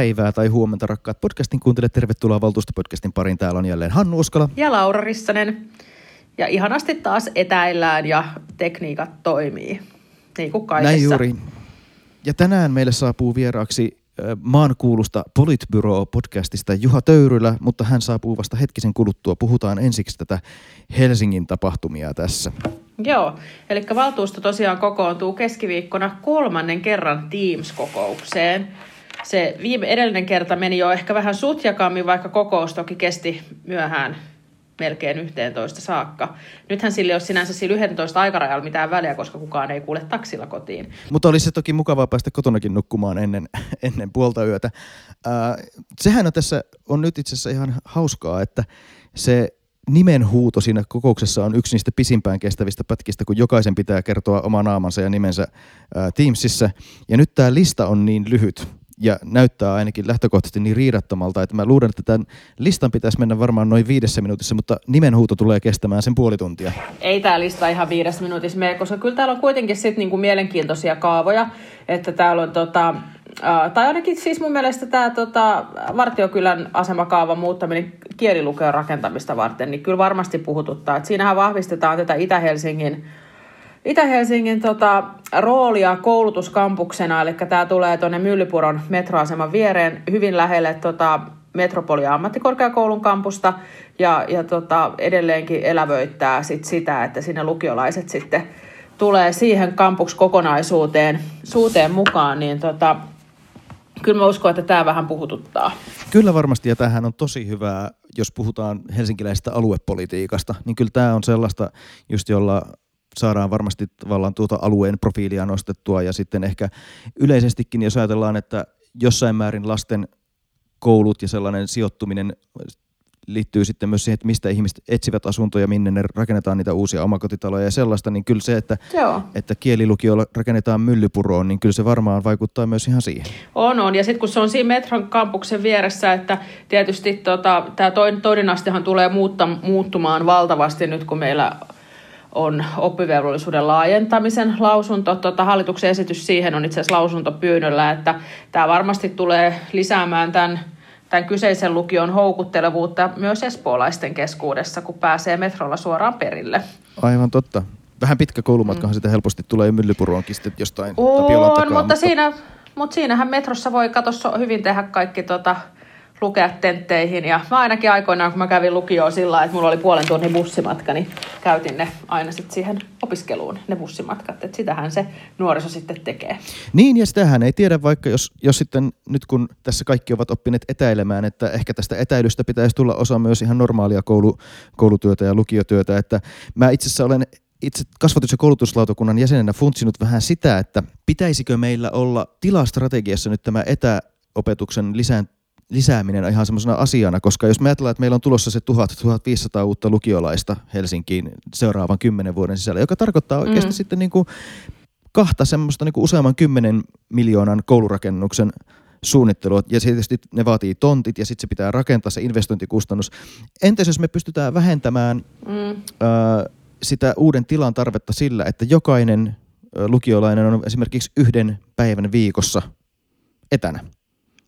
Päivää tai huomenta rakkaat podcastin kuuntelijat. Tervetuloa Valtuustopodcastin pariin. Täällä on jälleen Hannu Oskala. Ja Laura Rissanen. Ja ihanasti taas etäillään ja tekniikat toimii. Niin kuin kaikessa. Näin juuri. Ja tänään meille saapuu vieraaksi maan kuulusta Politbyro-podcastista Juha Töyrylä, mutta hän saapuu vasta hetkisen kuluttua. Puhutaan ensiksi tätä Helsingin tapahtumia tässä. Joo, eli valtuusto tosiaan kokoontuu keskiviikkona kolmannen kerran Teams-kokoukseen. Se viime edellinen kerta meni jo ehkä vähän sutjakammin, vaikka kokous toki kesti myöhään melkein 11 saakka. Nythän sillä ei ole sinänsä sillä 11 aikarajalla mitään väliä, koska kukaan ei kuule taksilla kotiin. Mutta olisi se toki mukavaa päästä kotonakin nukkumaan ennen, ennen puolta yötä. Äh, sehän on tässä on nyt itse asiassa ihan hauskaa, että se nimenhuuto siinä kokouksessa on yksi niistä pisimpään kestävistä pätkistä, kun jokaisen pitää kertoa oma naamansa ja nimensä ää, Teamsissa. Ja nyt tämä lista on niin lyhyt, ja näyttää ainakin lähtökohtaisesti niin riidattomalta, että mä luulen, että tämän listan pitäisi mennä varmaan noin viidessä minuutissa, mutta nimenhuuto tulee kestämään sen puoli tuntia. Ei tämä lista ihan viidessä minuutissa mene, koska kyllä täällä on kuitenkin sit niinku mielenkiintoisia kaavoja, että täällä on tota, tai ainakin siis mun mielestä tämä tota, Vartiokylän asemakaava muuttaminen kielilukeon rakentamista varten, niin kyllä varmasti puhututtaa. Et siinähän vahvistetaan tätä Itä-Helsingin Itä-Helsingin tota, roolia koulutuskampuksena, eli tämä tulee tuonne Myllypuron metroaseman viereen hyvin lähelle tota, Metropolia ammattikorkeakoulun kampusta ja, ja tota, edelleenkin elävöittää sit sitä, että sinne lukiolaiset sitten tulee siihen kampukskokonaisuuteen suuteen mukaan, niin tota, kyllä mä uskon, että tämä vähän puhututtaa. Kyllä varmasti, ja tämähän on tosi hyvää, jos puhutaan helsinkiläisestä aluepolitiikasta, niin kyllä tämä on sellaista, just jolla saadaan varmasti tavallaan tuota alueen profiilia nostettua ja sitten ehkä yleisestikin, jos ajatellaan, että jossain määrin lasten koulut ja sellainen sijoittuminen liittyy sitten myös siihen, että mistä ihmiset etsivät asuntoja, minne ne rakennetaan niitä uusia omakotitaloja ja sellaista, niin kyllä se, että, Joo. että kielilukio rakennetaan myllypuroon, niin kyllä se varmaan vaikuttaa myös ihan siihen. On, on. Ja sitten kun se on siinä metron kampuksen vieressä, että tietysti tota, tämä toinen astehan tulee muutta, muuttumaan valtavasti nyt, kun meillä on oppivelvollisuuden laajentamisen lausunto. Tota, hallituksen esitys siihen on itse asiassa lausuntopyynnöllä, että tämä varmasti tulee lisäämään tämän, tämän kyseisen lukion houkuttelevuutta myös espoolaisten keskuudessa, kun pääsee metrolla suoraan perille. Aivan totta. Vähän pitkä koulumatkahan mm. sitä helposti tulee myllypuroonkin sitten jostain on, takaa. Mutta, mutta, siinä, mutta siinähän metrossa voi katsoa hyvin tehdä kaikki tota, lukea tentteihin. Ja mä ainakin aikoinaan, kun mä kävin lukioon sillä että mulla oli puolen tunnin bussimatka, niin käytin ne aina sitten siihen opiskeluun, ne bussimatkat. Että sitähän se nuoriso sitten tekee. Niin, ja sitähän ei tiedä, vaikka jos, jos sitten nyt kun tässä kaikki ovat oppineet etäilemään, että ehkä tästä etäilystä pitäisi tulla osa myös ihan normaalia koulu, koulutyötä ja lukiotyötä. Että mä itse asiassa olen itse kasvatus- ja koulutuslautakunnan jäsenenä funtsinut vähän sitä, että pitäisikö meillä olla tilastrategiassa nyt tämä etäopetuksen lisään, lisääminen ihan semmoisena asiana, koska jos me ajatellaan, että meillä on tulossa se 1000-1500 uutta lukiolaista Helsinkiin seuraavan kymmenen vuoden sisällä, joka tarkoittaa oikeasti mm. sitten niin kuin kahta semmoista niin kuin useamman kymmenen miljoonan koulurakennuksen suunnittelua, ja tietysti ne vaatii tontit, ja sitten se pitää rakentaa se investointikustannus. Entäs jos me pystytään vähentämään mm. ö, sitä uuden tilan tarvetta sillä, että jokainen lukiolainen on esimerkiksi yhden päivän viikossa etänä.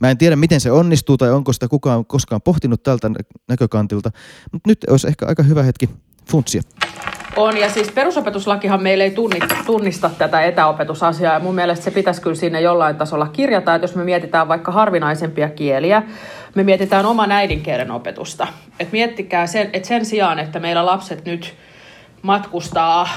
Mä en tiedä, miten se onnistuu tai onko sitä kukaan koskaan pohtinut tältä näkökantilta, mutta nyt olisi ehkä aika hyvä hetki funtsia. On, ja siis perusopetuslakihan meillä ei tunnista, tunnista tätä etäopetusasiaa, ja mun mielestä se pitäisi kyllä siinä jollain tasolla kirjata, että jos me mietitään vaikka harvinaisempia kieliä, me mietitään oman äidinkielen opetusta. Et miettikää sen, että sen sijaan, että meillä lapset nyt matkustaa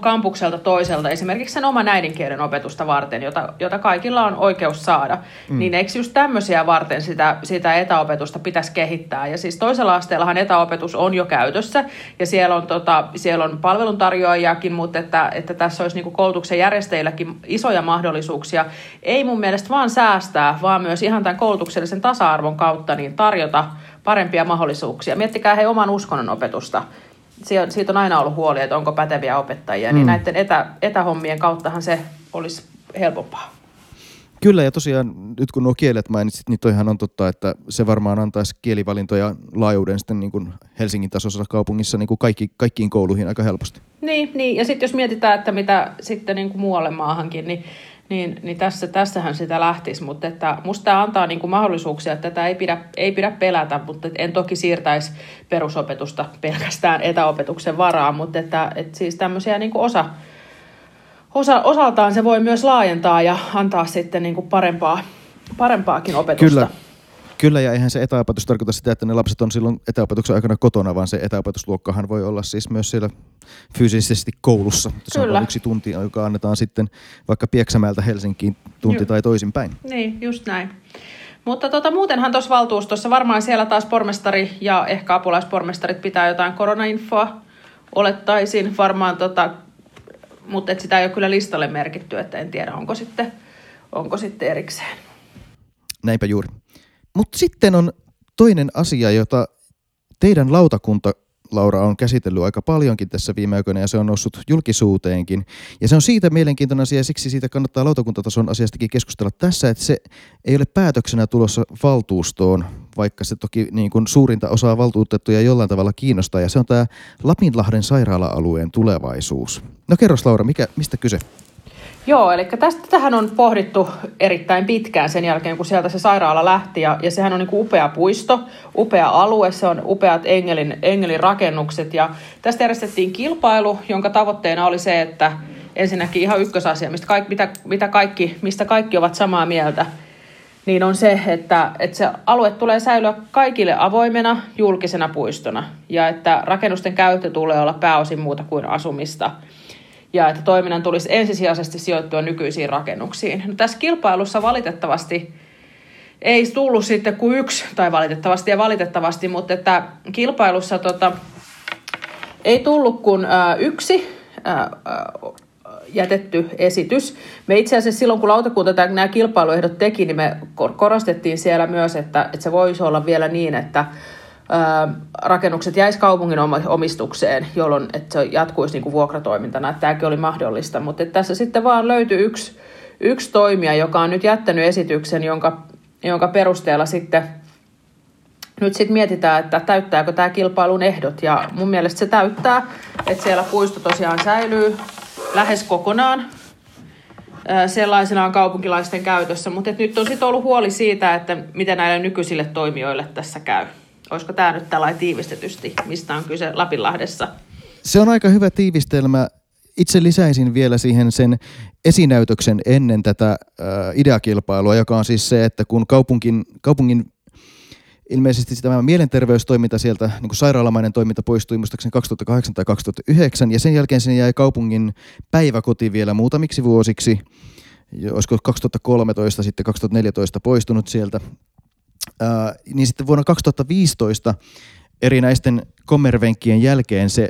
kampukselta toiselta esimerkiksi sen oman äidinkielen opetusta varten, jota, jota kaikilla on oikeus saada, mm. niin eikö just tämmöisiä varten sitä, sitä etäopetusta pitäisi kehittää? Ja siis toisella asteellahan etäopetus on jo käytössä, ja siellä on, tota, siellä on palveluntarjoajiakin, mutta että, että tässä olisi niin koulutuksen järjestäjilläkin isoja mahdollisuuksia, ei mun mielestä vaan säästää, vaan myös ihan tämän koulutuksellisen tasa-arvon kautta niin tarjota parempia mahdollisuuksia. Miettikää he oman uskonnon opetusta siitä on aina ollut huoli, että onko päteviä opettajia, niin mm. niin näiden etä, etähommien kauttahan se olisi helpompaa. Kyllä, ja tosiaan nyt kun nuo kielet mainitsit, niin toihan on totta, että se varmaan antaisi kielivalintoja laajuuden sitten niin kuin Helsingin tasoisessa kaupungissa niin kuin kaikki, kaikkiin kouluihin aika helposti. Niin, niin. ja sitten jos mietitään, että mitä sitten niin kuin muualle maahankin, niin niin, niin tässä, tässähän sitä lähtisi, mutta että musta tämä antaa niin kuin mahdollisuuksia, että tätä ei pidä, ei pidä pelätä, mutta en toki siirtäisi perusopetusta pelkästään etäopetuksen varaan, mutta että, että siis tämmöisiä niin kuin osa, osa, osaltaan se voi myös laajentaa ja antaa sitten niin kuin parempaa, parempaakin opetusta. Kyllä, Kyllä, ja eihän se etäopetus tarkoita sitä, että ne lapset on silloin etäopetuksen aikana kotona, vaan se etäopetusluokkahan voi olla siis myös siellä fyysisesti koulussa. Se Kyllä. on yksi tunti, joka annetaan sitten vaikka Pieksämäeltä Helsinkiin tunti Ju- tai toisinpäin. Niin, just näin. Mutta tota, muutenhan tuossa valtuustossa varmaan siellä taas pormestari ja ehkä apulaispormestarit pitää jotain koronainfoa, olettaisin varmaan, tota, mutta et sitä ei ole kyllä listalle merkitty, että en tiedä onko sitten, onko sitten erikseen. Näinpä juuri. Mutta sitten on toinen asia, jota teidän lautakunta Laura on käsitellyt aika paljonkin tässä viime aikoina ja se on noussut julkisuuteenkin. Ja se on siitä mielenkiintoinen asia ja siksi siitä kannattaa lautakuntatason asiastakin keskustella tässä, että se ei ole päätöksenä tulossa valtuustoon, vaikka se toki niin kuin suurinta osaa valtuutettuja jollain tavalla kiinnostaa ja se on tämä Lapinlahden sairaala-alueen tulevaisuus. No kerros Laura, mikä, mistä kyse? Joo, eli tästä tähän on pohdittu erittäin pitkään sen jälkeen, kun sieltä se sairaala lähti. Ja, ja sehän on niin kuin upea puisto, upea alue, se on upeat Engelin, Engelin rakennukset. Ja tästä järjestettiin kilpailu, jonka tavoitteena oli se, että ensinnäkin ihan ykkösasia, mistä kaikki, mitä, mitä kaikki, mistä kaikki ovat samaa mieltä, niin on se, että, että se alue tulee säilyä kaikille avoimena julkisena puistona ja että rakennusten käyttö tulee olla pääosin muuta kuin asumista – ja että toiminnan tulisi ensisijaisesti sijoittua nykyisiin rakennuksiin. No, tässä kilpailussa valitettavasti ei tullut sitten kuin yksi, tai valitettavasti ja valitettavasti, mutta että kilpailussa tota, ei tullut kuin ä, yksi ä, jätetty esitys. Me itse asiassa silloin, kun lautakunta nämä kilpailuehdot teki, niin me korostettiin siellä myös, että, että se voisi olla vielä niin, että rakennukset jäisi kaupungin omistukseen, jolloin että se jatkuisi niin kuin vuokratoimintana. Että tämäkin oli mahdollista, mutta että tässä sitten vaan löytyi yksi, yksi toimija, joka on nyt jättänyt esityksen, jonka, jonka perusteella sitten nyt sitten mietitään, että täyttääkö tämä kilpailun ehdot. Ja mun mielestä se täyttää, että siellä puisto tosiaan säilyy lähes kokonaan sellaisenaan kaupunkilaisten käytössä. Mutta nyt on sitten ollut huoli siitä, että miten näille nykyisille toimijoille tässä käy. Olisiko tämä nyt tällainen tiivistetysti, mistä on kyse Lapinlahdessa? Se on aika hyvä tiivistelmä. Itse lisäisin vielä siihen sen esinäytöksen ennen tätä äh, ideakilpailua, joka on siis se, että kun kaupungin, kaupungin ilmeisesti tämä mielenterveystoiminta sieltä, niin kuin sairaalamainen toiminta poistui muistaakseni 2008 tai 2009, ja sen jälkeen sinne jäi kaupungin päiväkoti vielä muutamiksi vuosiksi, olisiko 2013 sitten 2014 poistunut sieltä, ää, niin sitten vuonna 2015 erinäisten kommervenkkien jälkeen se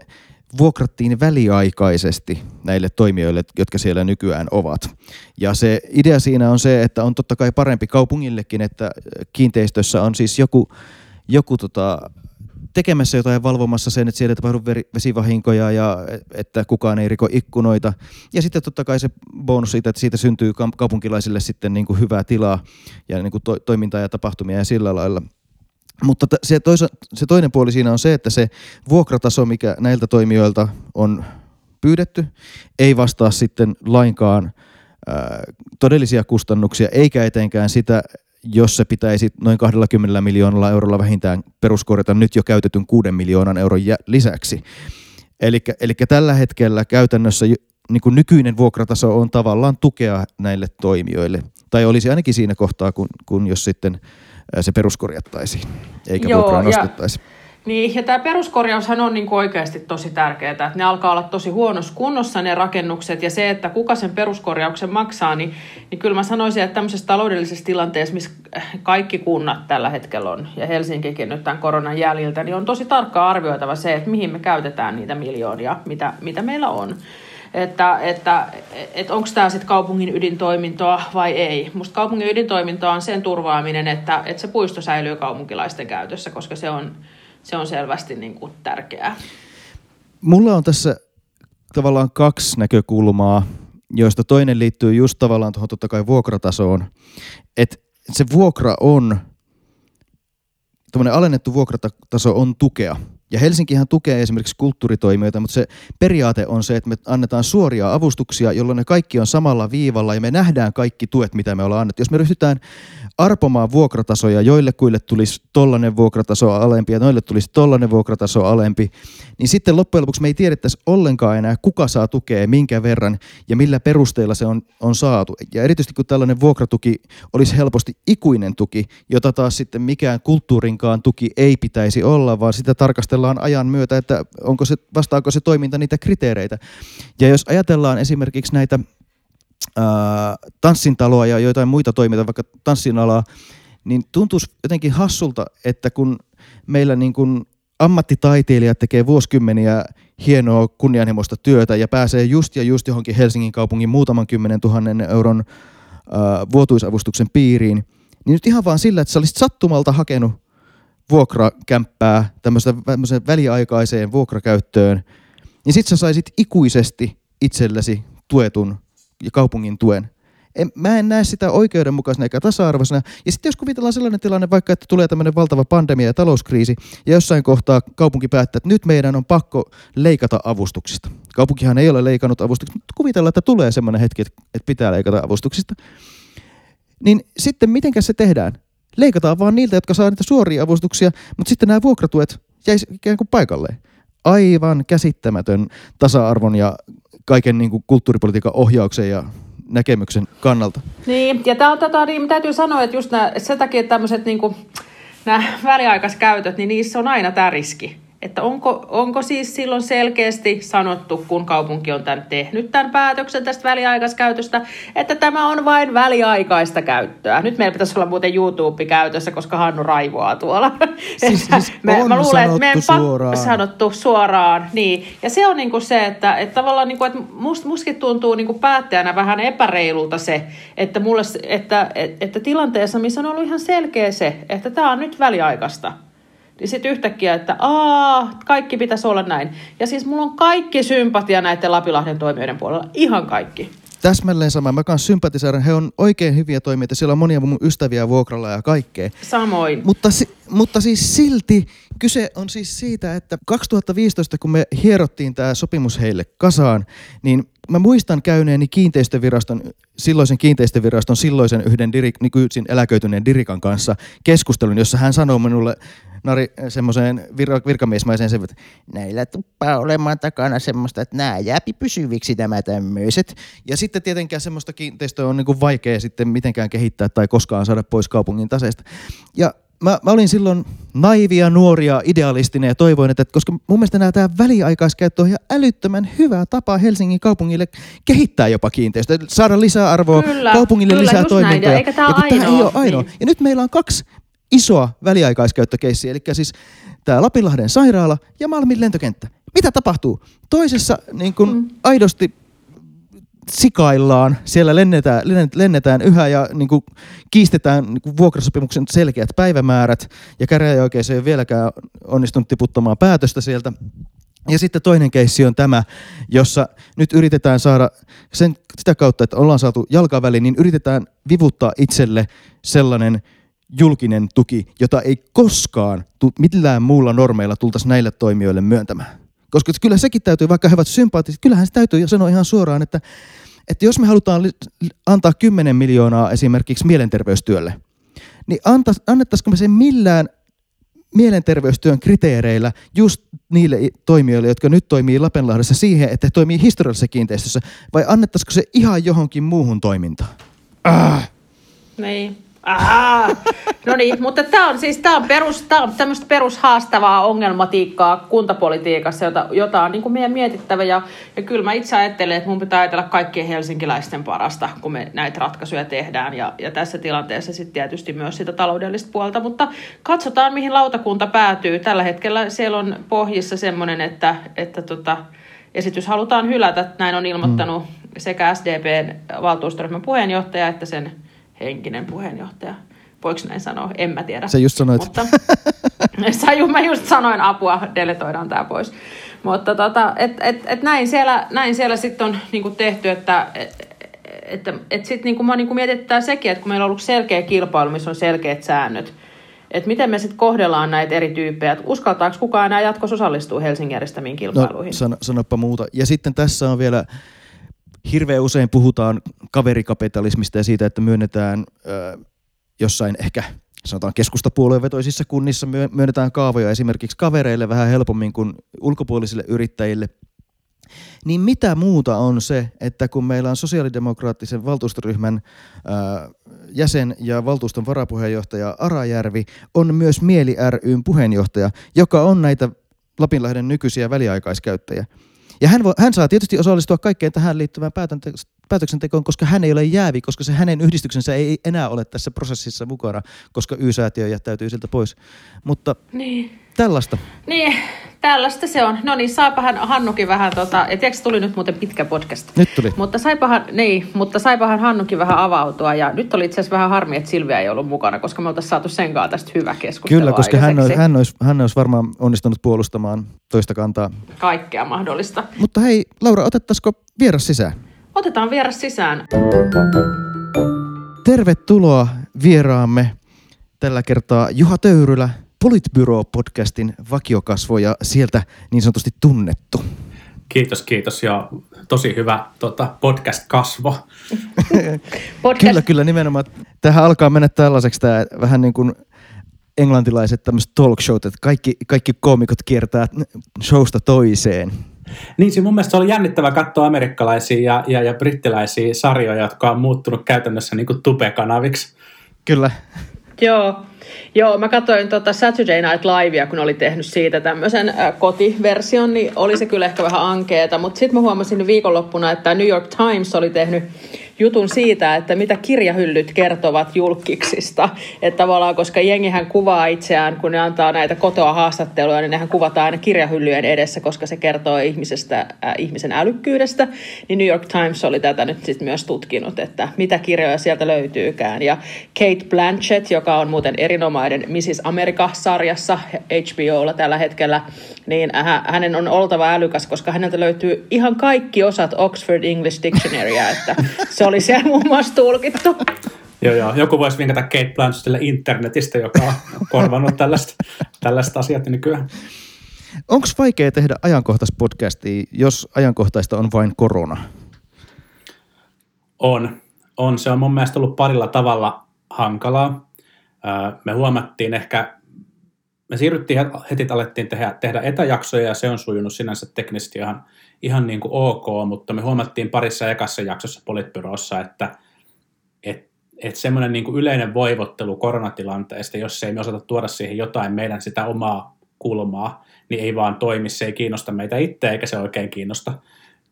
vuokrattiin väliaikaisesti näille toimijoille, jotka siellä nykyään ovat. Ja se idea siinä on se, että on totta kai parempi kaupungillekin, että kiinteistössä on siis joku, joku tota, tekemässä jotain valvomassa sen, että siellä ei tapahdu vesivahinkoja ja että kukaan ei riko ikkunoita. Ja sitten totta kai se bonus siitä, että siitä syntyy kaupunkilaisille sitten niin kuin hyvää tilaa ja niin kuin to- toimintaa ja tapahtumia ja sillä lailla. Mutta se, toisa, se toinen puoli siinä on se, että se vuokrataso, mikä näiltä toimijoilta on pyydetty, ei vastaa sitten lainkaan todellisia kustannuksia, eikä etenkään sitä, jos se pitäisi noin 20 miljoonalla eurolla vähintään peruskorjata nyt jo käytetyn 6 miljoonan euron lisäksi. Eli tällä hetkellä käytännössä niin kuin nykyinen vuokrataso on tavallaan tukea näille toimijoille. Tai olisi ainakin siinä kohtaa, kun, kun jos sitten se peruskorjattaisiin, eikä Joo, vuokraa nostettaisi. Ja niin, ja tämä peruskorjaushan on niin kuin oikeasti tosi tärkeää, että ne alkaa olla tosi huonossa kunnossa ne rakennukset, ja se, että kuka sen peruskorjauksen maksaa, niin, niin kyllä mä sanoisin, että tämmöisessä taloudellisessa tilanteessa, missä kaikki kunnat tällä hetkellä on, ja Helsinkikin nyt tämän koronan jäljiltä, niin on tosi tarkkaan arvioitava se, että mihin me käytetään niitä miljoonia, mitä, mitä meillä on että, että, että onko tämä sitten kaupungin ydintoimintoa vai ei. Musta kaupungin ydintoimintoa on sen turvaaminen, että, että se puisto säilyy kaupunkilaisten käytössä, koska se on, se on selvästi niin kuin tärkeää. Mulla on tässä tavallaan kaksi näkökulmaa, joista toinen liittyy just tavallaan tuohon totta kai vuokratasoon. Että se vuokra on, tuommoinen alennettu vuokrataso on tukea Ja Helsinkihän tukee esimerkiksi kulttuuritoimijoita, mutta se periaate on se, että me annetaan suoria avustuksia, jolloin ne kaikki on samalla viivalla ja me nähdään kaikki tuet, mitä me ollaan annettu. Jos me ryhdytään arpomaan vuokratasoja, joille kuille tulisi tollainen vuokrataso alempi ja noille tulisi tollainen vuokrataso alempi, niin sitten loppujen lopuksi me ei tiedettäisi ollenkaan enää, kuka saa tukea, minkä verran ja millä perusteella se on, on saatu. Ja erityisesti kun tällainen vuokratuki olisi helposti ikuinen tuki, jota taas sitten mikään kulttuurinkaan tuki ei pitäisi olla, vaan sitä tarkastellaan ajan myötä, että onko se, vastaako se toiminta niitä kriteereitä. Ja jos ajatellaan esimerkiksi näitä tanssintaloa ja joitain muita toimijoita, vaikka tanssinalaa, niin tuntuisi jotenkin hassulta, että kun meillä niin kuin ammattitaiteilijat tekee vuosikymmeniä hienoa kunnianhimoista työtä ja pääsee just ja just johonkin Helsingin kaupungin muutaman kymmenen tuhannen euron äh, vuotuisavustuksen piiriin, niin nyt ihan vaan sillä, että sä olisit sattumalta hakenut vuokrakämppää tämmöiseen väliaikaiseen vuokrakäyttöön, niin sit sä saisit ikuisesti itsellesi tuetun ja kaupungin tuen. En, mä en näe sitä oikeudenmukaisena eikä tasa-arvoisena. Ja sitten jos kuvitellaan sellainen tilanne, vaikka että tulee tämmöinen valtava pandemia ja talouskriisi, ja jossain kohtaa kaupunki päättää, että nyt meidän on pakko leikata avustuksista. Kaupunkihan ei ole leikannut avustuksista, mutta kuvitellaan, että tulee semmoinen hetki, että pitää leikata avustuksista. Niin sitten mitenkä se tehdään? Leikataan vaan niiltä, jotka saa niitä suoria avustuksia, mutta sitten nämä vuokratuet jäisi ikään kuin paikalleen. Aivan käsittämätön tasa-arvon ja kaiken niin kuin kulttuuripolitiikan ohjauksen ja näkemyksen kannalta. Niin, ja tämä on tätä, niin täytyy sanoa, että just nää, sen takia tämmöiset niin väliaikaiskäytöt, niin niissä on aina tämä riski että onko, onko siis silloin selkeästi sanottu, kun kaupunki on tämän tehnyt tämän päätöksen tästä väliaikaiskäytöstä, että tämä on vain väliaikaista käyttöä. Nyt meillä pitäisi olla muuten YouTube käytössä, koska Hannu raivoaa tuolla. Siis, siis me, mä luulen, että meidän suoraan. sanottu suoraan. Niin. Ja se on niinku se, että, että tavallaan niinku, että must, muskin tuntuu niinku päättäjänä vähän epäreilulta se, että, mulle, että, että, että tilanteessa, missä on ollut ihan selkeä se, että tämä on nyt väliaikaista, niin sitten yhtäkkiä, että aa, kaikki pitäisi olla näin. Ja siis mulla on kaikki sympatia näiden Lapilahden toimijoiden puolella, ihan kaikki. Täsmälleen sama. Mä kanssa sympatiseeran. He on oikein hyviä toimijoita. Siellä on monia mun ystäviä vuokralla ja kaikkea. Samoin. Mutta, mutta siis silti kyse on siis siitä, että 2015, kun me hierottiin tämä sopimus heille kasaan, niin mä muistan käyneeni kiinteistöviraston, silloisen kiinteistöviraston silloisen yhden diri, nykyisin eläköityneen Dirikan kanssa keskustelun, jossa hän sanoi minulle Nari semmoiseen vir- virkamiesmäiseen sen, että näillä tuppaa olemaan takana semmoista, että nämä jääpi pysyviksi nämä tämmöiset. Ja sitten tietenkään semmoista kiinteistöä on niin kuin vaikea sitten mitenkään kehittää tai koskaan saada pois kaupungin taseesta. Ja mä, mä olin silloin naivia, nuoria, idealistinen ja toivoin, että koska mun mielestä nämä tämä väliaikaiskäyttö on ihan älyttömän hyvä tapa Helsingin kaupungille kehittää jopa kiinteistöä, saada lisää arvoa kyllä, kaupungille kyllä, lisää toimintoja. Näin. Eikä tämä ja ainoa. Tämä ei ole ainoa. Niin. Ja nyt meillä on kaksi isoa väliaikaiskäyttökeissiä, eli siis tämä Lapinlahden sairaala ja Malmin lentokenttä. Mitä tapahtuu? Toisessa niin kun mm. aidosti sikaillaan, siellä lennetään, lennetään yhä ja niin kuin kiistetään niin kuin vuokrasopimuksen selkeät päivämäärät ja käräjäoikeus ei ole vieläkään onnistunut tiputtamaan päätöstä sieltä. Ja sitten toinen keissi on tämä, jossa nyt yritetään saada sen, sitä kautta, että ollaan saatu jalkaväli, niin yritetään vivuttaa itselle sellainen julkinen tuki, jota ei koskaan millään muulla normeilla tultaisi näille toimijoille myöntämään. Koska kyllä sekin täytyy, vaikka he ovat sympaattiset, kyllähän se täytyy sanoa ihan suoraan, että, että jos me halutaan antaa 10 miljoonaa esimerkiksi mielenterveystyölle, niin annettaisiko me sen millään mielenterveystyön kriteereillä just niille toimijoille, jotka nyt toimii Lapenlahdessa siihen, että he toimii historiallisessa kiinteistössä, vai annettaisiko se ihan johonkin muuhun toimintaan? Ah. Niin. Ah, no niin, mutta tämä on siis tää on perus, tää on tämmöistä perushaastavaa ongelmatiikkaa kuntapolitiikassa, jota, jota on niin kuin meidän mietittävä. Ja, ja kyllä mä itse ajattelen, että mun pitää ajatella kaikkien helsinkiläisten parasta, kun me näitä ratkaisuja tehdään. Ja, ja tässä tilanteessa sitten tietysti myös sitä taloudellista puolta. Mutta katsotaan, mihin lautakunta päätyy. Tällä hetkellä siellä on pohjissa semmoinen, että, että tota, esitys halutaan hylätä. Näin on ilmoittanut mm. sekä SDPn valtuustoryhmän puheenjohtaja että sen henkinen puheenjohtaja. Voiko näin sanoa? En mä tiedä. Se just sanoit. Mutta, mä just sanoin apua, deletoidaan tämä pois. Mutta tota, et, et, et näin siellä, näin siellä sitten on niinku tehty, että et, että et sitten niinku, mä niinku mietittää sekin, että kun meillä on ollut selkeä kilpailu, missä on selkeät säännöt, että miten me sitten kohdellaan näitä eri tyyppejä, että uskaltaako kukaan enää jatkossa osallistua Helsingin järjestämiin no, kilpailuihin? No, sano, sanoppa muuta. Ja sitten tässä on vielä, hirveän usein puhutaan kaverikapitalismista ja siitä, että myönnetään ö, jossain ehkä sanotaan keskustapuolueen vetoisissa kunnissa myönnetään kaavoja esimerkiksi kavereille vähän helpommin kuin ulkopuolisille yrittäjille – niin mitä muuta on se, että kun meillä on sosiaalidemokraattisen valtuustoryhmän ää, jäsen ja valtuuston varapuheenjohtaja Arajärvi on myös Mieli ryn puheenjohtaja, joka on näitä Lapinlahden nykyisiä väliaikaiskäyttäjiä. Ja hän, vo, hän saa tietysti osallistua kaikkeen tähän liittyvään päätöksentekoon, koska hän ei ole jäävi, koska se hänen yhdistyksensä ei enää ole tässä prosessissa mukana, koska Y-säätiö jättäytyy siltä pois. Mutta niin. tällaista. Niin, tällaista se on. No niin, saipahan Hannukin vähän, tota, et tiedätkö, tuli nyt muuten pitkä podcast. Nyt tuli. Mutta saipahan, niin, mutta saipahan Hannukin vähän avautua ja nyt oli itse asiassa vähän harmi, että Silvia ei ollut mukana, koska me oltaisiin saatu sen kanssa tästä hyvä keskustelu Kyllä, koska hän olisi, hän, olisi, hän olisi varmaan onnistunut puolustamaan toista kantaa. Kaikkea mahdollista. Mutta hei, Laura, otettaisiko vieras sisään? Otetaan vieras sisään. Tervetuloa vieraamme tällä kertaa Juha Töyrylä, Politbyro-podcastin vakiokasvo ja sieltä niin sanotusti tunnettu. Kiitos, kiitos ja tosi hyvä tota, podcast-kasvo. podcast. Kyllä, kyllä nimenomaan. Tähän alkaa mennä tällaiseksi tämä vähän niin kuin englantilaiset tämmöiset talk showt, että kaikki, kaikki koomikot kiertää showsta toiseen. Niin, siis mun mielestä se oli jännittävä katsoa amerikkalaisia ja, ja, ja brittiläisiä sarjoja, jotka on muuttunut käytännössä niin kuin tubekanaviksi. Kyllä. Joo, Joo, mä katsoin tota Saturday Night Livea, kun oli tehnyt siitä tämmöisen kotiversion, niin oli se kyllä ehkä vähän ankeeta, mutta sitten mä huomasin viikonloppuna, että New York Times oli tehnyt jutun siitä, että mitä kirjahyllyt kertovat julkiksista. Että tavallaan, koska jengihän kuvaa itseään, kun ne antaa näitä kotoa haastatteluja, niin nehän kuvataan aina kirjahyllyjen edessä, koska se kertoo ihmisestä, äh, ihmisen älykkyydestä. Niin New York Times oli tätä nyt sitten myös tutkinut, että mitä kirjoja sieltä löytyykään. Ja Kate Blanchett, joka on muuten erinomainen Mrs. America-sarjassa HBOlla tällä hetkellä, niin hänen on oltava älykäs, koska häneltä löytyy ihan kaikki osat Oxford English Dictionarya, että se oli siellä muun muassa tulkittu. Joo, joo. Joku voisi vinkata Kate Blanchettille internetistä, joka on korvannut tällaista, tällaista asiat nykyään. Onko vaikea tehdä ajankohtaispodcastia, jos ajankohtaista on vain korona? On. On. Se on mun mielestä ollut parilla tavalla hankalaa. Me huomattiin ehkä, me siirryttiin heti, alettiin tehdä, tehdä etäjaksoja ja se on sujunut sinänsä teknisesti ihan, ihan niin kuin ok, mutta me huomattiin parissa ekassa jaksossa Politbyrossa, että et, et semmoinen niin yleinen voivottelu koronatilanteesta, jos ei me osata tuoda siihen jotain meidän sitä omaa kulmaa, niin ei vaan toimi, se ei kiinnosta meitä itse eikä se oikein kiinnosta,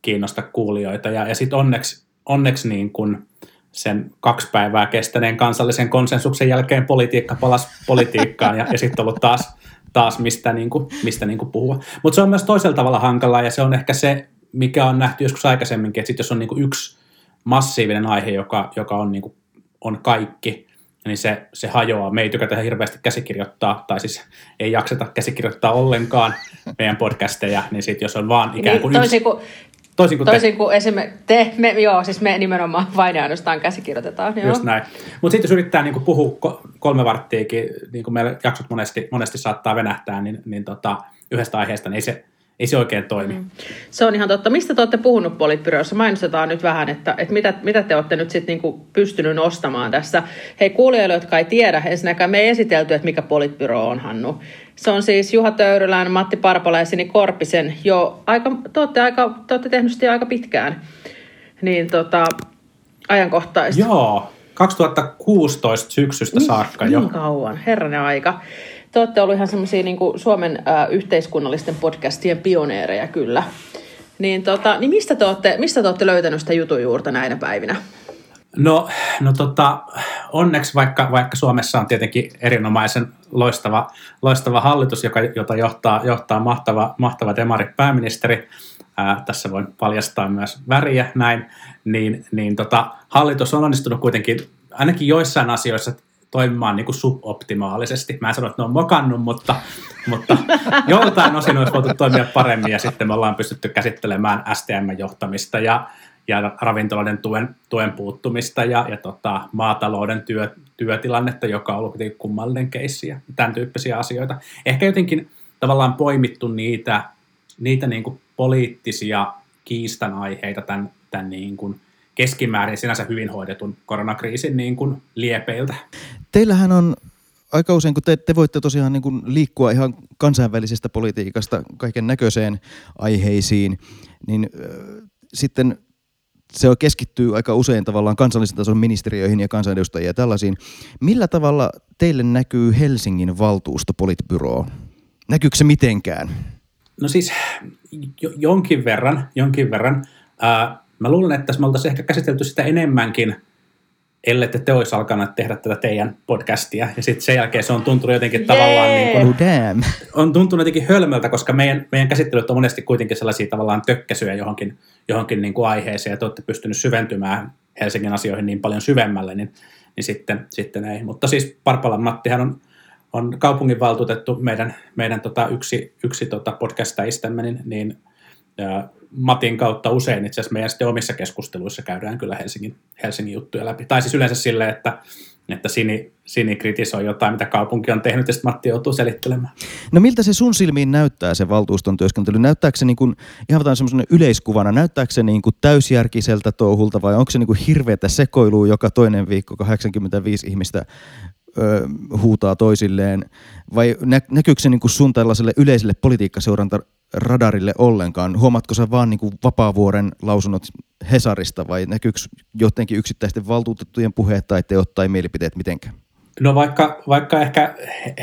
kiinnosta kuulijoita. Ja, ja sitten onneksi, onneksi niin kuin, sen kaksi päivää kestäneen kansallisen konsensuksen jälkeen politiikka palasi politiikkaan ja, ja sitten ollut taas, taas mistä, niin kuin, mistä niin kuin puhua. Mutta se on myös toisella tavalla hankalaa ja se on ehkä se, mikä on nähty joskus aikaisemminkin, että sit jos on niin kuin yksi massiivinen aihe, joka, joka on, niin kuin, on kaikki, niin se, se hajoaa. Me ei tykätä hirveästi käsikirjoittaa, tai siis ei jakseta käsikirjoittaa ollenkaan meidän podcasteja, niin sitten jos on vaan ikään kuin niin, yksi... Kuin, Toisin kuin Toisin te. kuin esimerkiksi te, me, joo, siis me nimenomaan vain ja ainoastaan käsikirjoitetaan. Joo. Just näin. Mutta sitten jos yrittää niin puhua kolme varttiakin, niin kuin meillä jaksot monesti, monesti saattaa venähtää, niin, niin tota, yhdestä aiheesta, niin ei se, ei se oikein toimi. Mm. Se on ihan totta. Mistä te olette puhunut Politbyrossa? Mainostetaan nyt vähän, että, että mitä, mitä te olette nyt sitten niinku pystynyt nostamaan tässä. Hei kuulijoille, jotka ei tiedä, ensinnäkään me ei esitelty, että mikä Politbyro on, Hannu. Se on siis Juha Töyrylän, Matti Parpola ja Sini Korpisen jo aika, te olette, aika, te olette tehnyt sitä aika pitkään. Niin tota, ajankohtaista. Joo, 2016 syksystä niin, saakka niin jo. Niin kauan, herranen aika. Te olette olleet ihan semmoisia niin Suomen äh, yhteiskunnallisten podcastien pioneereja kyllä. Niin, tota, niin mistä, te olette, mistä te olette löytänyt sitä jutujuurta näinä päivinä? No, no tota, onneksi vaikka, vaikka Suomessa on tietenkin erinomaisen loistava, loistava hallitus, joka, jota johtaa, johtaa mahtava, mahtava demari pääministeri, ää, tässä voin paljastaa myös väriä näin, niin, niin tota, hallitus on onnistunut kuitenkin ainakin joissain asioissa toimimaan niin kuin suboptimaalisesti. Mä en sano, että ne on mokannut, mutta, mutta joltain osin olisi voitu toimia paremmin ja sitten me ollaan pystytty käsittelemään STM-johtamista ja, ja ravintoloiden tuen, tuen puuttumista ja, ja tota, maatalouden työ, työtilannetta, joka on ollut kummallinen keissi ja tämän tyyppisiä asioita. Ehkä jotenkin tavallaan poimittu niitä, niitä niin kuin poliittisia kiistanaiheita tämän, tämän niin kuin keskimäärin sinänsä hyvin hoidetun koronakriisin niin kuin liepeiltä. Teillähän on aika usein, kun te, te voitte tosiaan niin kuin liikkua ihan kansainvälisestä politiikasta kaiken näköiseen aiheisiin, niin äh, sitten se on keskittyy aika usein tavallaan kansallisen tason ministeriöihin ja kansanedustajia ja tällaisiin. Millä tavalla teille näkyy Helsingin valtuusto politbyroon? Näkyykö se mitenkään? No siis jo, jonkin verran, jonkin verran. Ää, mä luulen, että me oltaisiin ehkä käsitelty sitä enemmänkin, ellei te olisi alkanut tehdä tätä teidän podcastia. Ja sitten sen jälkeen se on tuntunut jotenkin yeah. tavallaan niin kuin, oh, damn. on tuntunut jotenkin hölmöltä, koska meidän, meidän käsittelyt on monesti kuitenkin sellaisia tavallaan tökkäsyjä johonkin, johonkin niin kuin aiheeseen, ja te olette pystynyt syventymään Helsingin asioihin niin paljon syvemmälle, niin, niin sitten, sitten ei. Mutta siis Parpalan Mattihan on on kaupunginvaltuutettu meidän, meidän tota yksi, yksi tota podcastajistamme, niin, niin ja Matin kautta usein itse asiassa meidän sitten omissa keskusteluissa käydään kyllä Helsingin, Helsingin juttuja läpi. Tai siis yleensä silleen, että, että Sini, Sini kritisoi jotain, mitä kaupunki on tehnyt, ja sitten Matti joutuu selittelemään. No miltä se sun silmiin näyttää se valtuuston työskentely? Näyttääkö se niin kuin, ihan semmoisen yleiskuvana, näyttääkö se niin kuin täysjärkiseltä touhulta vai onko se niin kuin hirveätä sekoilua joka toinen viikko 85 ihmistä huutaa toisilleen, vai nä, näkyykö se niin kuin sun tällaiselle yleiselle politiikkaseuranta radarille ollenkaan? Huomaatko sä vaan niin kuin vapaavuoren lausunnot Hesarista vai näkyykö jotenkin yksittäisten valtuutettujen puheet tai teot tai mielipiteet mitenkään? No vaikka, vaikka ehkä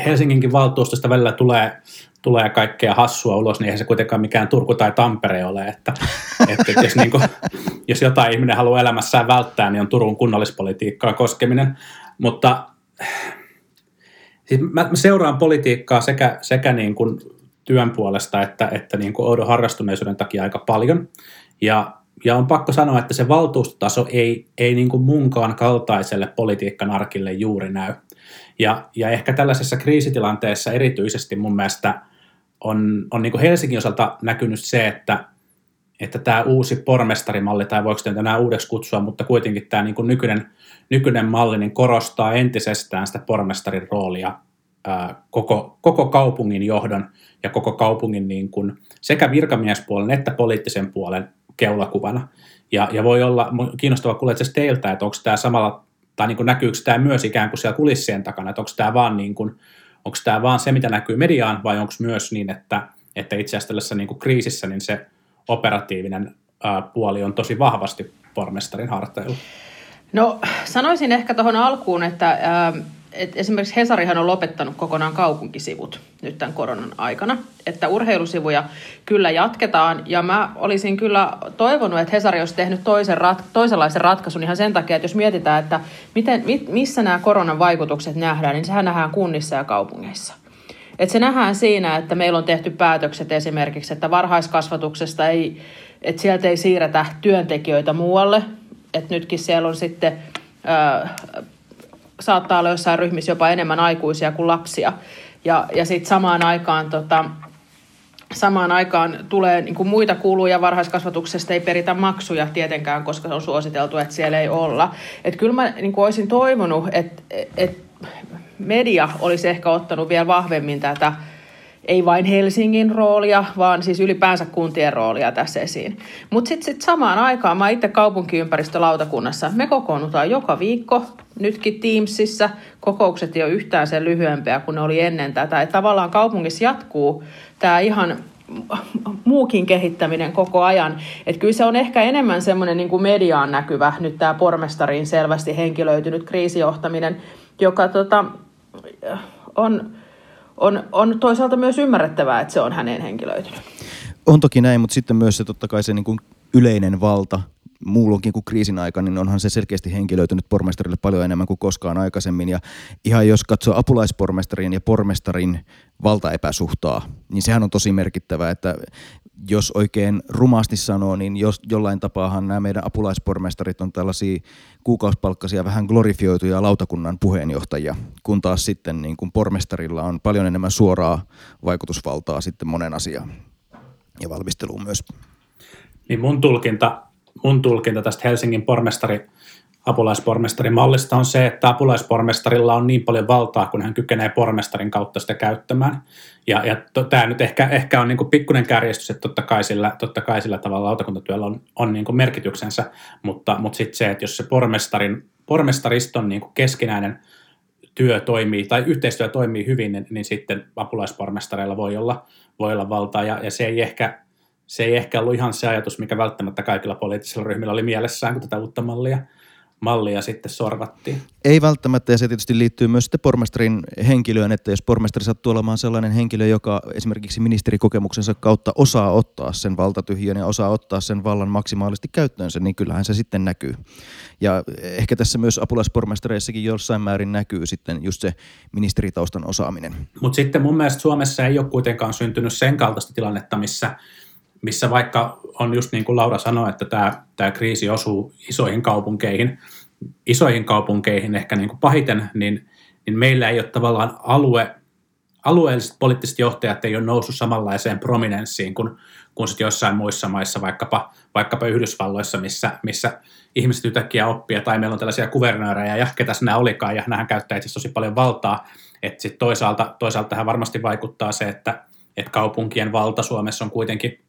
Helsinginkin valtuustosta välillä tulee, tulee kaikkea hassua ulos, niin eihän se kuitenkaan mikään Turku tai Tampere ole. Että, että jos, niin kuin, jos jotain ihminen haluaa elämässään välttää, niin on Turun kunnallispolitiikkaa koskeminen. Mutta siis mä, seuraan politiikkaa sekä, sekä niin kuin työn puolesta että, että niin kuin oudon harrastuneisuuden takia aika paljon. Ja, ja on pakko sanoa, että se valtuustotaso ei, ei niin kuin munkaan kaltaiselle politiikkanarkille juuri näy. Ja, ja ehkä tällaisessa kriisitilanteessa erityisesti mun mielestä on, on niin kuin Helsingin osalta näkynyt se, että, että tämä uusi pormestarimalli, tai voiko sitä enää uudeksi kutsua, mutta kuitenkin tämä niin kuin nykyinen, nykyinen malli niin korostaa entisestään sitä pormestarin roolia koko, koko kaupungin johdon ja koko kaupungin niin kuin sekä virkamiespuolen että poliittisen puolen keulakuvana. Ja, ja voi olla kiinnostava kuulla teiltä, että onko tämä samalla, tai niin kuin näkyykö tämä myös ikään kuin siellä kulissien takana, että onko tämä vaan, niin kuin, onko tämä vaan se, mitä näkyy mediaan, vai onko myös niin, että, että itse asiassa tällaisessa niin kuin kriisissä niin se operatiivinen puoli on tosi vahvasti pormestarin harteilla? No sanoisin ehkä tuohon alkuun, että et esimerkiksi Hesarihan on lopettanut kokonaan kaupunkisivut nyt tämän koronan aikana. Että urheilusivuja kyllä jatketaan ja mä olisin kyllä toivonut, että Hesari olisi tehnyt toisen rat, toisenlaisen ratkaisun ihan sen takia, että jos mietitään, että miten, missä nämä koronan vaikutukset nähdään, niin sehän nähdään kunnissa ja kaupungeissa. Et se nähdään siinä, että meillä on tehty päätökset esimerkiksi, että varhaiskasvatuksesta ei, että sieltä ei siirretä työntekijöitä muualle. Että nytkin siellä on sitten, saattaa olla jossain ryhmissä jopa enemmän aikuisia kuin lapsia. Ja, ja sitten samaan aikaan tota, samaan aikaan tulee niin kuin muita kuluja varhaiskasvatuksesta, ei peritä maksuja tietenkään, koska se on suositeltu, että siellä ei olla. Et kyllä mä niin kuin olisin toivonut, että, että media olisi ehkä ottanut vielä vahvemmin tätä, ei vain Helsingin roolia, vaan siis ylipäänsä kuntien roolia tässä esiin. Mutta sitten sit samaan aikaan, mä itse kaupunkiympäristölautakunnassa, me kokoonnutaan joka viikko, nytkin Teamsissa, kokoukset ei ole yhtään sen lyhyempiä kuin ne oli ennen tätä. Et tavallaan kaupungissa jatkuu tämä ihan muukin kehittäminen koko ajan. Että kyllä se on ehkä enemmän semmoinen niin kuin mediaan näkyvä, nyt tämä pormestariin selvästi henkilöitynyt kriisijohtaminen, joka tota, on, on, on toisaalta myös ymmärrettävää, että se on hänen henkilöitynyt. On toki näin, mutta sitten myös se totta kai se niin kuin yleinen valta muulloinkin kuin kriisin aika, niin onhan se selkeästi henkilöitynyt pormestarille paljon enemmän kuin koskaan aikaisemmin. Ja ihan jos katsoo apulaispormestarin ja pormestarin valtaepäsuhtaa, niin sehän on tosi merkittävä, että jos oikein rumasti sanoo, niin jos, jollain tapaahan nämä meidän apulaispormestarit on tällaisia kuukausipalkkaisia vähän glorifioituja lautakunnan puheenjohtajia, kun taas sitten niin kuin pormestarilla on paljon enemmän suoraa vaikutusvaltaa sitten monen asiaan ja valmisteluun myös. Niin mun tulkinta mun tulkinta tästä Helsingin pormestari apulaispormestarin mallista on se, että apulaispormestarilla on niin paljon valtaa, kun hän kykenee pormestarin kautta sitä käyttämään. Ja, ja to, tämä nyt ehkä, ehkä on niin kuin pikkuinen kärjestys, että totta kai sillä, totta kai sillä tavalla lautakuntatyöllä on, on niin merkityksensä, mutta, mutta sitten se, että jos se pormestarin, pormestariston niin keskinäinen työ toimii tai yhteistyö toimii hyvin, niin, niin sitten apulaispormestareilla voi olla, voi olla valtaa ja, ja se ei ehkä se ei ehkä ollut ihan se ajatus, mikä välttämättä kaikilla poliittisilla ryhmillä oli mielessään, kun tätä uutta mallia, mallia sitten sorvattiin. Ei välttämättä, ja se tietysti liittyy myös sitten pormestarin henkilöön, että jos pormestari sattuu olemaan sellainen henkilö, joka esimerkiksi ministerikokemuksensa kautta osaa ottaa sen valtatyhjön ja osaa ottaa sen vallan maksimaalisesti käyttöönsä, niin kyllähän se sitten näkyy. Ja ehkä tässä myös apulaispormestareissakin jossain määrin näkyy sitten just se ministeritaustan osaaminen. Mutta sitten mun mielestä Suomessa ei ole kuitenkaan syntynyt sen kaltaista tilannetta, missä missä vaikka on just niin kuin Laura sanoi, että tämä, tämä kriisi osuu isoihin kaupunkeihin, isoihin kaupunkeihin ehkä niin kuin pahiten, niin, niin meillä ei ole tavallaan alue, alueelliset poliittiset johtajat ei ole noussut samanlaiseen prominenssiin kuin, kuin sitten jossain muissa maissa, vaikkapa, vaikkapa Yhdysvalloissa, missä, missä ihmiset yhtäkkiä oppii, tai meillä on tällaisia kuvernöörejä, ja ketäs nämä olikaan, ja nämähän käyttää itse tosi paljon valtaa, että sitten toisaalta, toisaalta tähän varmasti vaikuttaa se, että, että kaupunkien valta Suomessa on kuitenkin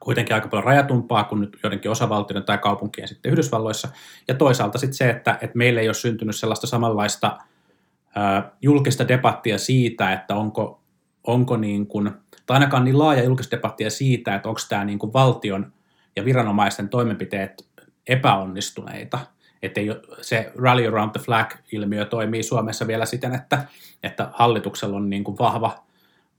kuitenkin aika paljon rajatumpaa kuin nyt joidenkin osavaltioiden tai kaupunkien sitten Yhdysvalloissa. Ja toisaalta sitten se, että, että meillä ei ole syntynyt sellaista samanlaista ää, julkista debattia siitä, että onko, onko niin kuin, tai ainakaan niin laaja julkista debattia siitä, että onko tämä niin kuin valtion ja viranomaisten toimenpiteet epäonnistuneita. Että se rally around the flag-ilmiö toimii Suomessa vielä siten, että, että hallituksella on niin kuin vahva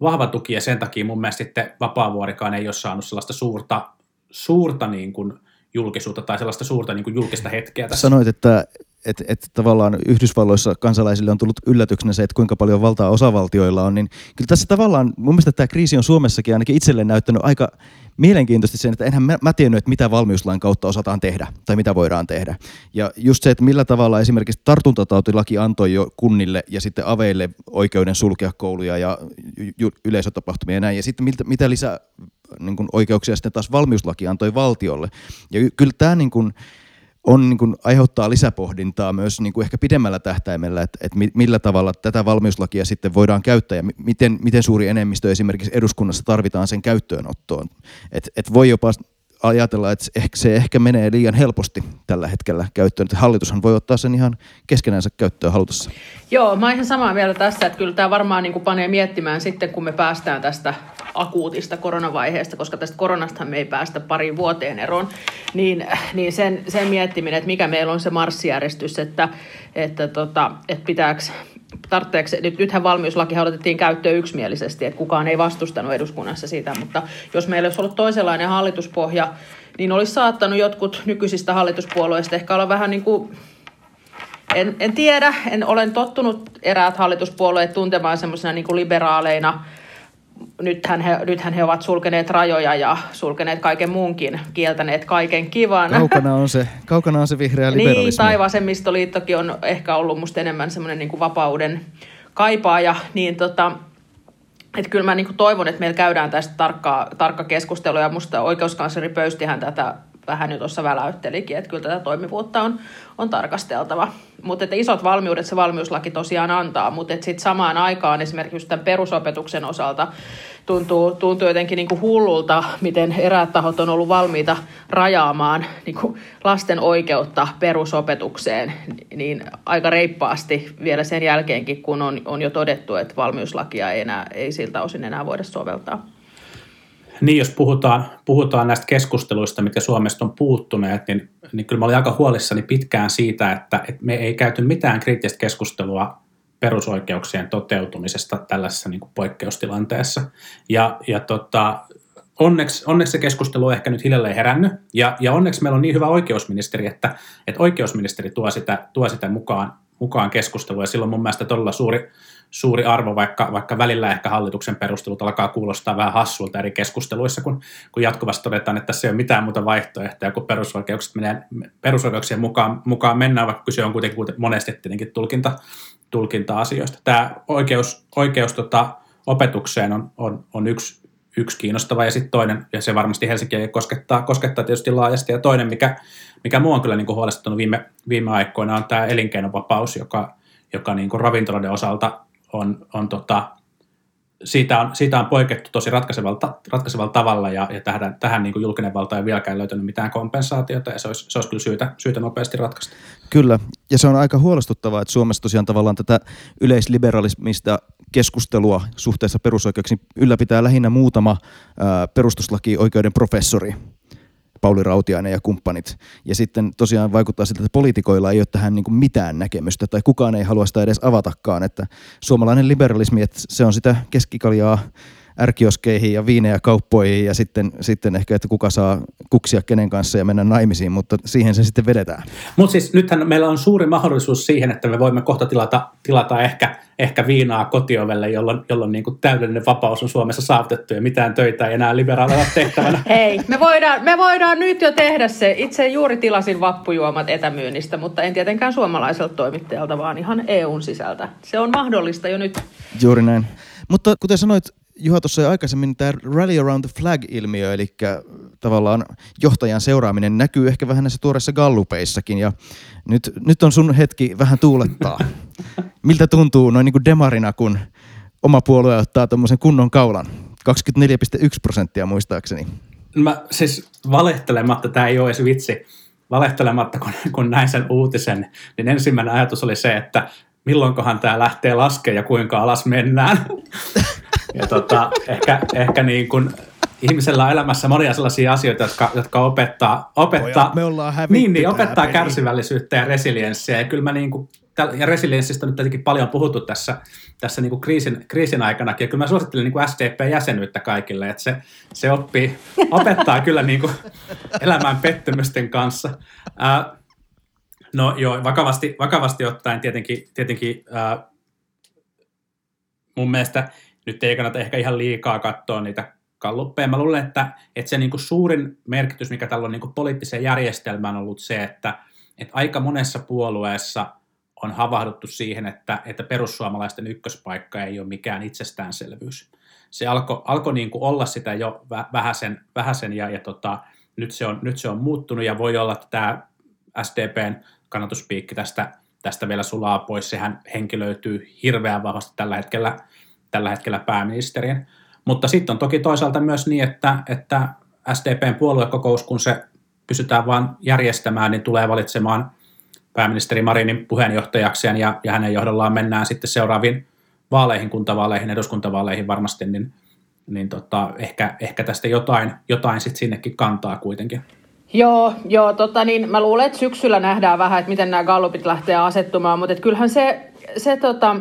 vahva tuki ja sen takia mun mielestä sitten Vapaavuorikaan ei ole saanut sellaista suurta, suurta niin kuin julkisuutta tai sellaista suurta niin kuin julkista hetkeä tässä. Sanoit, että että et tavallaan Yhdysvalloissa kansalaisille on tullut yllätyksenä se, että kuinka paljon valtaa osavaltioilla on, niin kyllä tässä tavallaan, mun mielestä tämä kriisi on Suomessakin ainakin itselleen näyttänyt aika mielenkiintoisesti sen, että enhän mä, mä tiennyt, että mitä valmiuslain kautta osataan tehdä tai mitä voidaan tehdä. Ja just se, että millä tavalla esimerkiksi tartuntatautilaki antoi jo kunnille ja sitten aveille oikeuden sulkea kouluja ja yleisötapahtumia ja näin. Ja sitten miltä, mitä lisää niin oikeuksia sitten taas valmiuslaki antoi valtiolle. Ja kyllä tämä niin kuin, on niin kuin, aiheuttaa lisäpohdintaa myös niin kuin ehkä pidemmällä tähtäimellä, että, että millä tavalla tätä valmiuslakia sitten voidaan käyttää ja miten, miten suuri enemmistö esimerkiksi eduskunnassa tarvitaan sen käyttöönottoon. Et, et voi jopa ajatella, että se ehkä menee liian helposti tällä hetkellä käyttöön. Että hallitushan voi ottaa sen ihan keskenänsä käyttöön halutessa. Joo, mä oon ihan samaa mieltä tässä, että kyllä tämä varmaan niin panee miettimään sitten, kun me päästään tästä akuutista koronavaiheesta, koska tästä koronasta me ei päästä pariin vuoteen eroon, niin, niin sen, sen miettiminen, että mikä meillä on se marssijärjestys, että, että, tota, että pitääkö tarvitseeko, nyt, nythän valmiuslaki otettiin käyttöön yksimielisesti, että kukaan ei vastustanut eduskunnassa sitä, mutta jos meillä olisi ollut toisenlainen hallituspohja, niin olisi saattanut jotkut nykyisistä hallituspuolueista ehkä olla vähän niin kuin en, en tiedä, en olen tottunut eräät hallituspuolueet tuntemaan semmoisena niin liberaaleina nythän he, nythän he ovat sulkeneet rajoja ja sulkeneet kaiken muunkin, kieltäneet kaiken kivan. Kaukana on se, kaukana on se vihreä liberalismi. Niin, tai vasemmistoliittokin on ehkä ollut musta enemmän semmoinen niin kuin vapauden kaipaaja, niin tota, että kyllä mä niin kuin toivon, että meillä käydään tästä tarkkaa, tarkka keskustelua, ja musta oikeuskansleri Pöystihän tätä vähän jo tuossa väläyttelikin, että kyllä tätä toimivuutta on, on tarkasteltava. Mutta että isot valmiudet se valmiuslaki tosiaan antaa, mutta sitten samaan aikaan esimerkiksi tämän perusopetuksen osalta tuntuu, tuntuu jotenkin niin kuin hullulta, miten eräät tahot on ollut valmiita rajaamaan niin kuin lasten oikeutta perusopetukseen niin aika reippaasti vielä sen jälkeenkin, kun on, on jo todettu, että valmiuslakia ei, enää, ei siltä osin enää voida soveltaa. Niin, jos puhutaan, puhutaan näistä keskusteluista, mitä Suomesta on puuttuneet, niin, niin kyllä mä olin aika huolissani pitkään siitä, että, että me ei käyty mitään kriittistä keskustelua perusoikeuksien toteutumisesta tällaisessa niin kuin poikkeustilanteessa. Ja, ja tota, onneksi, onneksi se keskustelu on ehkä nyt hiljalleen herännyt, ja, ja onneksi meillä on niin hyvä oikeusministeri, että, että oikeusministeri tuo sitä, tuo sitä mukaan, mukaan keskustelua, ja silloin mun mielestä todella suuri, suuri arvo, vaikka, vaikka välillä ehkä hallituksen perustelut alkaa kuulostaa vähän hassulta eri keskusteluissa, kun, kun jatkuvasti todetaan, että tässä ei ole mitään muuta vaihtoehtoja, kun perusoikeukset menee, perusoikeuksien mukaan, mukaan mennään, vaikka kyse on kuitenkin monesti tietenkin tulkinta, tulkinta-asioista. Tämä oikeus, oikeus tota, opetukseen on, on, on yksi, yksi kiinnostava ja sitten toinen, ja se varmasti Helsinkiä koskettaa, koskettaa tietysti laajasti. Ja toinen, mikä, mikä mua on kyllä niin kuin huolestuttanut viime, viime aikoina, on tämä elinkeinovapaus, joka, joka niin kuin ravintoloiden osalta on, on tota, siitä on, siitä on poikettu tosi ratkaisevalla, ratkaisevalla tavalla ja, ja tähän, tähän niin kuin julkinen valta ei vieläkään löytänyt mitään kompensaatiota ja se olisi, se olisi kyllä syytä, syytä nopeasti ratkaista. Kyllä, ja se on aika huolestuttavaa, että Suomessa tosiaan tavallaan tätä yleisliberalismista keskustelua suhteessa perusoikeuksiin ylläpitää lähinnä muutama ää, perustuslaki-oikeuden professori, Pauli Rautiainen ja kumppanit. Ja sitten tosiaan vaikuttaa siltä, että poliitikoilla ei ole tähän niin mitään näkemystä tai kukaan ei halua sitä edes avatakaan. Että suomalainen liberalismi, että se on sitä keskikaljaa ärkioskeihin ja viinejä kauppoihin ja sitten, sitten ehkä, että kuka saa kuksia kenen kanssa ja mennä naimisiin, mutta siihen se sitten vedetään. Mutta siis nythän meillä on suuri mahdollisuus siihen, että me voimme kohta tilata, tilata ehkä, ehkä viinaa kotiovelle, jolloin, jolloin niin kuin täydellinen vapaus on Suomessa saavutettu ja mitään töitä ei enää liberaaleilla tehtävänä. Hei, me voidaan, me voidaan nyt jo tehdä se. Itse juuri tilasin vappujuomat etämyynnistä, mutta en tietenkään suomalaiselta toimittajalta, vaan ihan EUn sisältä. Se on mahdollista jo nyt. Juuri näin. Mutta kuten sanoit, Juha tuossa aikaisemmin tämä rally around the flag-ilmiö, eli tavallaan johtajan seuraaminen näkyy ehkä vähän näissä tuoreissa gallupeissakin, ja nyt, nyt on sun hetki vähän tuulettaa. Miltä tuntuu noin niin kuin demarina, kun oma puolue ottaa tuommoisen kunnon kaulan? 24,1 prosenttia muistaakseni. Mä siis valehtelematta, tämä ei ole edes vitsi, valehtelematta kun, kun näin sen uutisen, niin ensimmäinen ajatus oli se, että milloinkohan tämä lähtee laskemaan ja kuinka alas mennään. Ja tota, ehkä, ehkä niin kuin ihmisellä on elämässä monia sellaisia asioita, jotka, jotka opettaa, opettaa, me ollaan niin, niin, opettaa peli. kärsivällisyyttä ja resilienssiä. Ja kyllä mä niin kuin, ja resilienssistä on nyt tietenkin paljon puhuttu tässä, tässä niin kuin kriisin, kriisin aikana. Ja kyllä mä suosittelen niin kuin SDP-jäsenyyttä kaikille, että se, se oppii, opettaa kyllä niin kuin elämään pettymysten kanssa. Ää, no joo, vakavasti, vakavasti ottaen tietenkin, tietenkin ää, mun mielestä nyt ei kannata ehkä ihan liikaa katsoa niitä kalluppeja. Mä luulen, että, että se niin kuin suurin merkitys, mikä tällä on niin kuin poliittiseen järjestelmään on ollut se, että, että aika monessa puolueessa on havahduttu siihen, että, että perussuomalaisten ykköspaikka ei ole mikään itsestäänselvyys. Se alkoi alko niin kuin olla sitä jo vähäsen, vähäsen ja, ja tota, nyt, se on, nyt se on muuttunut ja voi olla, että tämä SDPn kannatuspiikki tästä, tästä vielä sulaa pois. Sehän henkilöityy hirveän vahvasti tällä hetkellä tällä hetkellä pääministerin. Mutta sitten on toki toisaalta myös niin, että, että SDPn puoluekokous, kun se pysytään vain järjestämään, niin tulee valitsemaan pääministeri Marinin puheenjohtajaksi ja, ja hänen johdollaan mennään sitten seuraaviin vaaleihin, kuntavaaleihin, eduskuntavaaleihin varmasti, niin, niin tota, ehkä, ehkä tästä jotain, jotain sitten sinnekin kantaa kuitenkin. Joo, joo tota niin, mä luulen, että syksyllä nähdään vähän, että miten nämä gallupit lähtee asettumaan, mutta kyllähän se, se tota,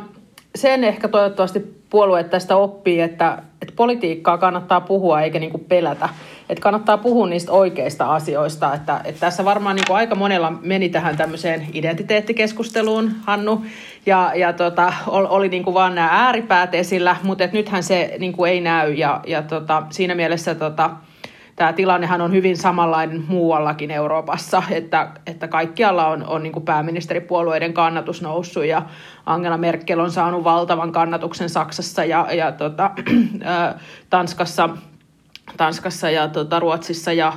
sen ehkä toivottavasti puolueet tästä oppii, että, että politiikkaa kannattaa puhua eikä niin pelätä. Että kannattaa puhua niistä oikeista asioista. Että, että tässä varmaan niin aika monella meni tähän tämmöiseen identiteettikeskusteluun, Hannu, ja, ja tota, oli niin vaan nämä ääripäät esillä, mutta et nythän se niin ei näy. Ja, ja tota, siinä mielessä tota, tämä tilannehan on hyvin samanlainen muuallakin Euroopassa, että, että kaikkialla on, on niin pääministeripuolueiden kannatus noussut ja Angela Merkel on saanut valtavan kannatuksen Saksassa ja, ja tota, Tanskassa, Tanskassa ja tota, Ruotsissa ja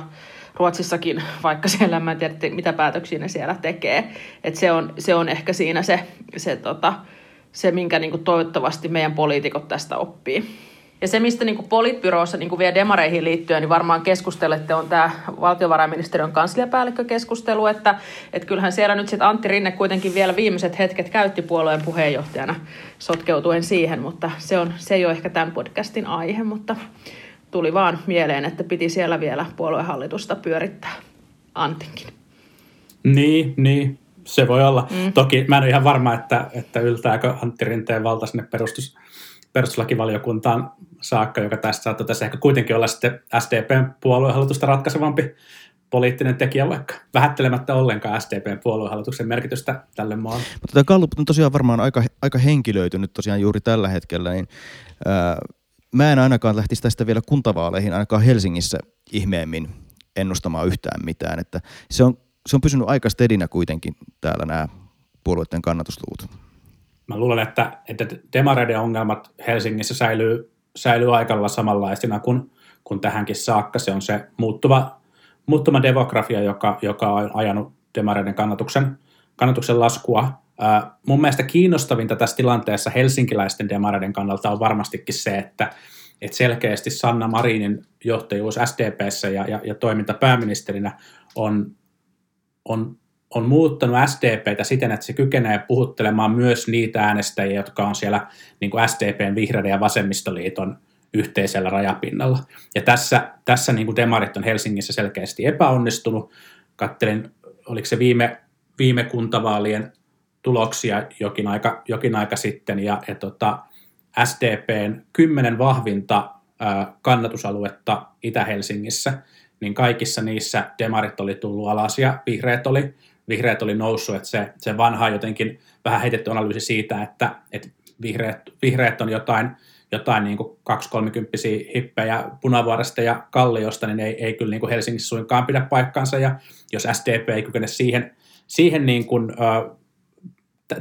Ruotsissakin, vaikka siellä en tiedä, mitä päätöksiä ne siellä tekee. Et se, on, se on ehkä siinä se, se, tota, se minkä niin toivottavasti meidän poliitikot tästä oppii. Ja se, mistä niin politbyrossa niin vielä demareihin liittyen, niin varmaan keskustelette, on tämä valtiovarainministeriön kansliapäällikkökeskustelu, että, että kyllähän siellä nyt sitten Antti Rinne kuitenkin vielä viimeiset hetket käytti puolueen puheenjohtajana sotkeutuen siihen, mutta se, on, se ei ole ehkä tämän podcastin aihe, mutta tuli vaan mieleen, että piti siellä vielä puoluehallitusta pyörittää Antinkin. Niin, niin. Se voi olla. Mm. Toki mä en ole ihan varma, että, että yltääkö Antti Rinteen valta sinne perustus, perustuslakivaliokuntaan saakka, joka tässä saattoi tässä ehkä kuitenkin olla sitten SDPn puoluehallitusta ratkaisevampi poliittinen tekijä, vaikka. Vähättelemättä ollenkaan SDPn puoluehallituksen merkitystä tälle maalle. Mutta tämä Gallup on tosiaan varmaan aika, aika henkilöitynyt tosiaan juuri tällä hetkellä, niin ää, mä en ainakaan lähtisi tästä vielä kuntavaaleihin ainakaan Helsingissä ihmeemmin ennustamaan yhtään mitään, että se on, se on pysynyt aika stedinä kuitenkin täällä nämä puolueiden kannatusluvut. Mä luulen, että, että demareiden ongelmat Helsingissä säilyy säilyy aikalla samanlaisena kuin, kuin tähänkin saakka. Se on se muuttuva, muuttuva demografia, joka, joka on ajanut demareiden kannatuksen, kannatuksen laskua. Ää, mun mielestä kiinnostavinta tässä tilanteessa helsinkiläisten demareiden kannalta on varmastikin se, että, että selkeästi Sanna Marinin johtajuus SDPssä ja, ja, ja toiminta pääministerinä on, on on muuttanut SDPtä siten, että se kykenee puhuttelemaan myös niitä äänestäjiä, jotka on siellä niin kuin SDPn, Vihreiden ja Vasemmistoliiton yhteisellä rajapinnalla. Ja tässä, tässä niin kuin demarit on Helsingissä selkeästi epäonnistunut. Kattelin, oliko se viime, viime kuntavaalien tuloksia jokin aika, jokin aika sitten, ja, ja tota, SDPn kymmenen vahvinta ää, kannatusaluetta Itä-Helsingissä, niin kaikissa niissä demarit oli tullut alas ja vihreät oli vihreät oli noussut, että se, se vanha jotenkin vähän heitetty analyysi siitä, että, että vihreät, vihreät on jotain, jotain niin kuin 230 hippejä Punavuoresta ja Kalliosta, niin ei, ei kyllä niin kuin Helsingissä suinkaan pidä paikkaansa, ja jos SDP ei kykene siihen, siihen niin kuin,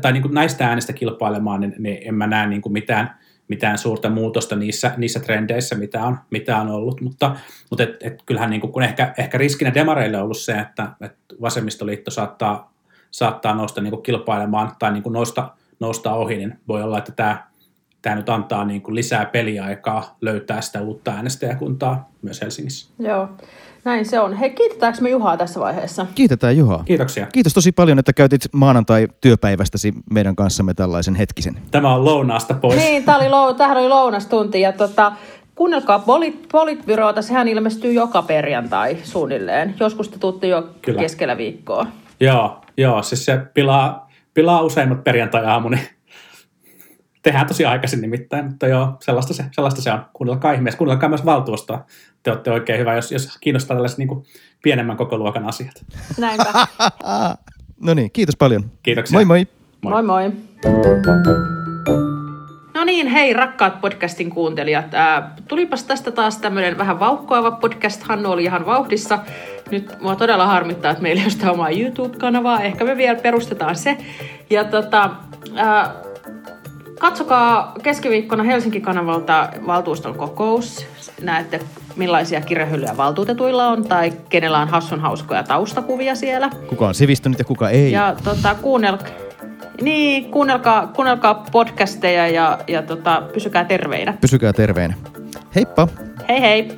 tai niin kuin näistä äänestä kilpailemaan, niin, niin en mä näe niin kuin mitään, mitään suurta muutosta niissä, niissä trendeissä, mitä on, mitä on ollut, mutta, mutta et, et kyllähän niin kuin, kun ehkä, ehkä riskinä demareille on ollut se, että, että vasemmistoliitto saattaa, saattaa nousta niin kuin kilpailemaan tai niin kuin nousta, nousta ohi, niin voi olla, että tämä, tämä nyt antaa niin kuin lisää peliaikaa löytää sitä uutta äänestäjäkuntaa myös Helsingissä. Joo. Näin se on. Hei, kiitetäänkö me Juhaa tässä vaiheessa? Kiitetään Juhaa. Kiitoksia. Kiitos tosi paljon, että käytit maanantai-työpäivästäsi meidän kanssamme tällaisen hetkisen. Tämä on lounaasta pois. Niin, tämä oli, lou, tämähän oli lounastunti. Ja tota, kuunnelkaa Polit, Politbyroota, sehän ilmestyy joka perjantai suunnilleen. Joskus te tuutte jo Kyllä. keskellä viikkoa. Joo, joo, siis se pilaa, pilaa useimmat perjantai-aamuni tehdään tosi aikaisin nimittäin, mutta joo, sellaista se, sellaista se on. Kuunnelkaa ihmeessä, kuunnelkaa myös valtuustoa. Te olette oikein hyvä, jos, jos kiinnostaa tällaiset niin kuin pienemmän koko luokan asiat. Näinpä. no niin, kiitos paljon. Kiitoksia. Moi moi. Moi moi. moi. No niin, hei rakkaat podcastin kuuntelijat. Ää, tulipas tästä taas tämmöinen vähän vauhkoava podcast. Hannu oli ihan vauhdissa. Nyt mua todella harmittaa, että meillä ei ole sitä omaa YouTube-kanavaa. Ehkä me vielä perustetaan se. Ja tota, ää, Katsokaa keskiviikkona Helsingin kanavalta valtuuston kokous. Näette, millaisia kirjahyllyjä valtuutetuilla on tai kenellä on hassun hauskoja taustakuvia siellä. Kuka on sivistynyt ja kuka ei. Ja tota, kuunnelkaa. Niin, kuunnelkaa, kuunnelkaa podcasteja ja, ja tota, pysykää terveinä. Pysykää terveinä. Heippa! Hei hei!